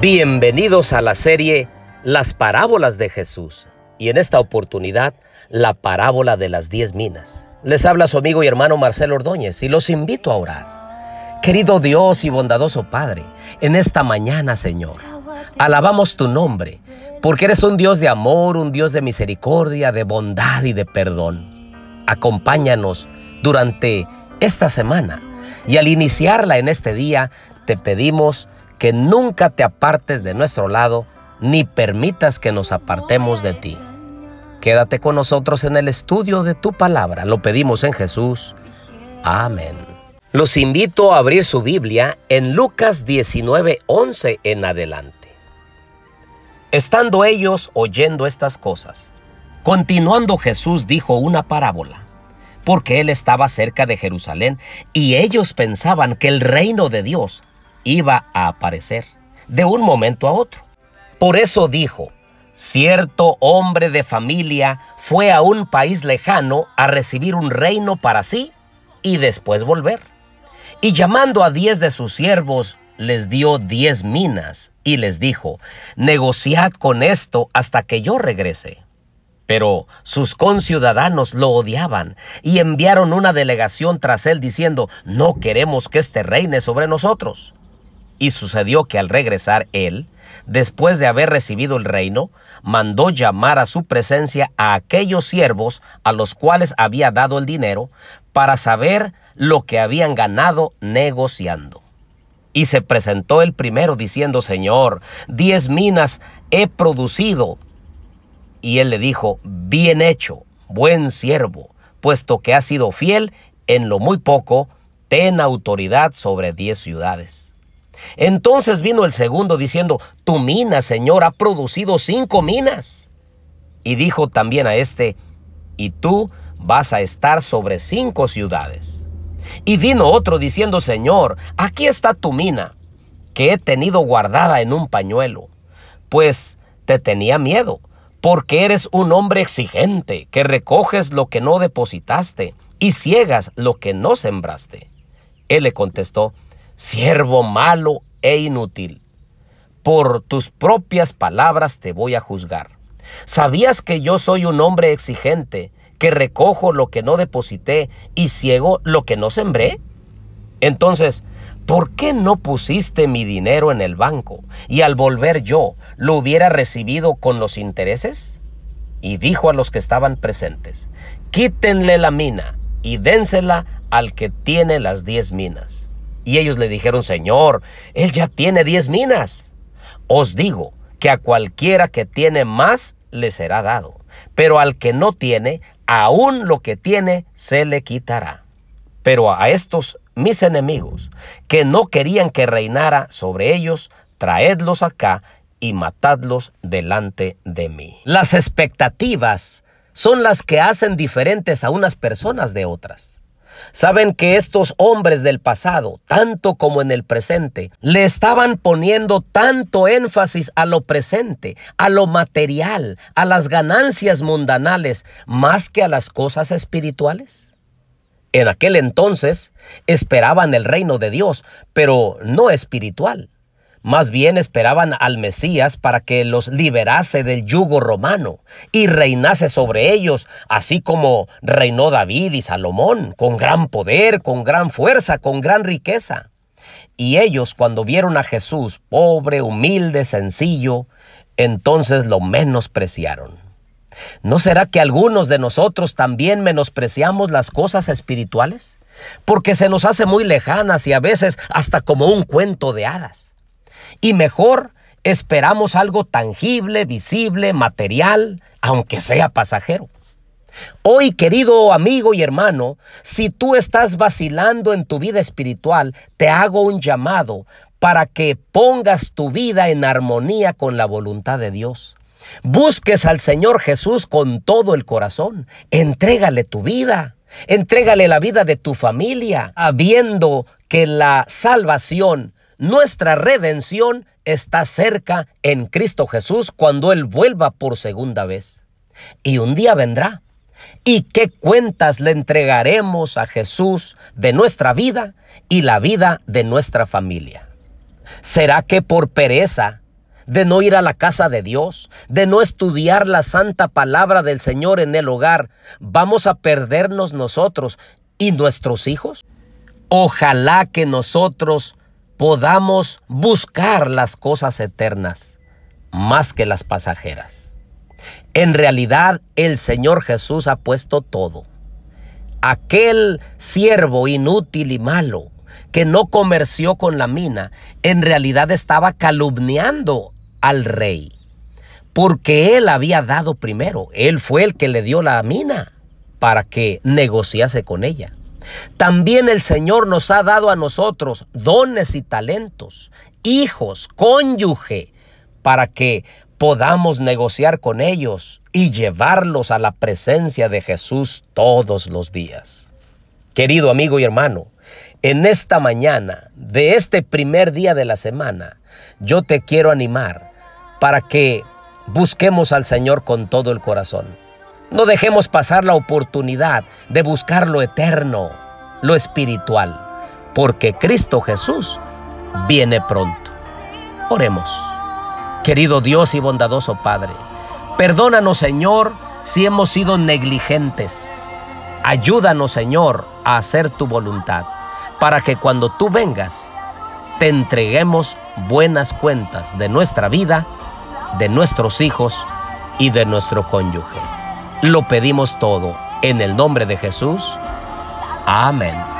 Bienvenidos a la serie Las parábolas de Jesús y en esta oportunidad la parábola de las diez minas. Les habla su amigo y hermano Marcelo Ordóñez y los invito a orar. Querido Dios y bondadoso Padre, en esta mañana Señor, alabamos tu nombre porque eres un Dios de amor, un Dios de misericordia, de bondad y de perdón. Acompáñanos durante esta semana y al iniciarla en este día te pedimos que nunca te apartes de nuestro lado, ni permitas que nos apartemos de ti. Quédate con nosotros en el estudio de tu palabra. Lo pedimos en Jesús. Amén. Los invito a abrir su Biblia en Lucas 19:11 en adelante. Estando ellos oyendo estas cosas, continuando Jesús dijo una parábola, porque él estaba cerca de Jerusalén y ellos pensaban que el reino de Dios iba a aparecer de un momento a otro. Por eso dijo, cierto hombre de familia fue a un país lejano a recibir un reino para sí y después volver. Y llamando a diez de sus siervos, les dio diez minas y les dijo, negociad con esto hasta que yo regrese. Pero sus conciudadanos lo odiaban y enviaron una delegación tras él diciendo, no queremos que éste reine sobre nosotros. Y sucedió que al regresar él, después de haber recibido el reino, mandó llamar a su presencia a aquellos siervos a los cuales había dado el dinero, para saber lo que habían ganado negociando. Y se presentó el primero diciendo, Señor, diez minas he producido. Y él le dijo, bien hecho, buen siervo, puesto que has sido fiel en lo muy poco, ten autoridad sobre diez ciudades. Entonces vino el segundo diciendo, tu mina, Señor, ha producido cinco minas. Y dijo también a este, y tú vas a estar sobre cinco ciudades. Y vino otro diciendo, Señor, aquí está tu mina, que he tenido guardada en un pañuelo, pues te tenía miedo, porque eres un hombre exigente, que recoges lo que no depositaste y ciegas lo que no sembraste. Él le contestó, siervo malo e inútil. Por tus propias palabras te voy a juzgar. ¿Sabías que yo soy un hombre exigente, que recojo lo que no deposité y ciego lo que no sembré? Entonces, ¿por qué no pusiste mi dinero en el banco y al volver yo lo hubiera recibido con los intereses? Y dijo a los que estaban presentes, quítenle la mina y dénsela al que tiene las diez minas. Y ellos le dijeron, Señor, él ya tiene diez minas. Os digo que a cualquiera que tiene más le será dado, pero al que no tiene, aún lo que tiene se le quitará. Pero a estos mis enemigos, que no querían que reinara sobre ellos, traedlos acá y matadlos delante de mí. Las expectativas son las que hacen diferentes a unas personas de otras. Saben que estos hombres del pasado, tanto como en el presente, le estaban poniendo tanto énfasis a lo presente, a lo material, a las ganancias mundanales, más que a las cosas espirituales. En aquel entonces esperaban el reino de Dios, pero no espiritual. Más bien esperaban al Mesías para que los liberase del yugo romano y reinase sobre ellos, así como reinó David y Salomón, con gran poder, con gran fuerza, con gran riqueza. Y ellos cuando vieron a Jesús, pobre, humilde, sencillo, entonces lo menospreciaron. ¿No será que algunos de nosotros también menospreciamos las cosas espirituales? Porque se nos hace muy lejanas y a veces hasta como un cuento de hadas. Y mejor esperamos algo tangible, visible, material, aunque sea pasajero. Hoy, querido amigo y hermano, si tú estás vacilando en tu vida espiritual, te hago un llamado para que pongas tu vida en armonía con la voluntad de Dios. Busques al Señor Jesús con todo el corazón. Entrégale tu vida. Entrégale la vida de tu familia, habiendo que la salvación nuestra redención está cerca en Cristo Jesús cuando Él vuelva por segunda vez. Y un día vendrá. ¿Y qué cuentas le entregaremos a Jesús de nuestra vida y la vida de nuestra familia? ¿Será que por pereza de no ir a la casa de Dios, de no estudiar la santa palabra del Señor en el hogar, ¿vamos a perdernos nosotros y nuestros hijos? Ojalá que nosotros podamos buscar las cosas eternas más que las pasajeras. En realidad el Señor Jesús ha puesto todo. Aquel siervo inútil y malo que no comerció con la mina, en realidad estaba calumniando al rey, porque él había dado primero, él fue el que le dio la mina para que negociase con ella. También el Señor nos ha dado a nosotros dones y talentos, hijos, cónyuge, para que podamos negociar con ellos y llevarlos a la presencia de Jesús todos los días. Querido amigo y hermano, en esta mañana de este primer día de la semana, yo te quiero animar para que busquemos al Señor con todo el corazón. No dejemos pasar la oportunidad de buscar lo eterno, lo espiritual, porque Cristo Jesús viene pronto. Oremos. Querido Dios y bondadoso Padre, perdónanos Señor si hemos sido negligentes. Ayúdanos Señor a hacer tu voluntad, para que cuando tú vengas, te entreguemos buenas cuentas de nuestra vida, de nuestros hijos y de nuestro cónyuge. Lo pedimos todo en el nombre de Jesús. Amén.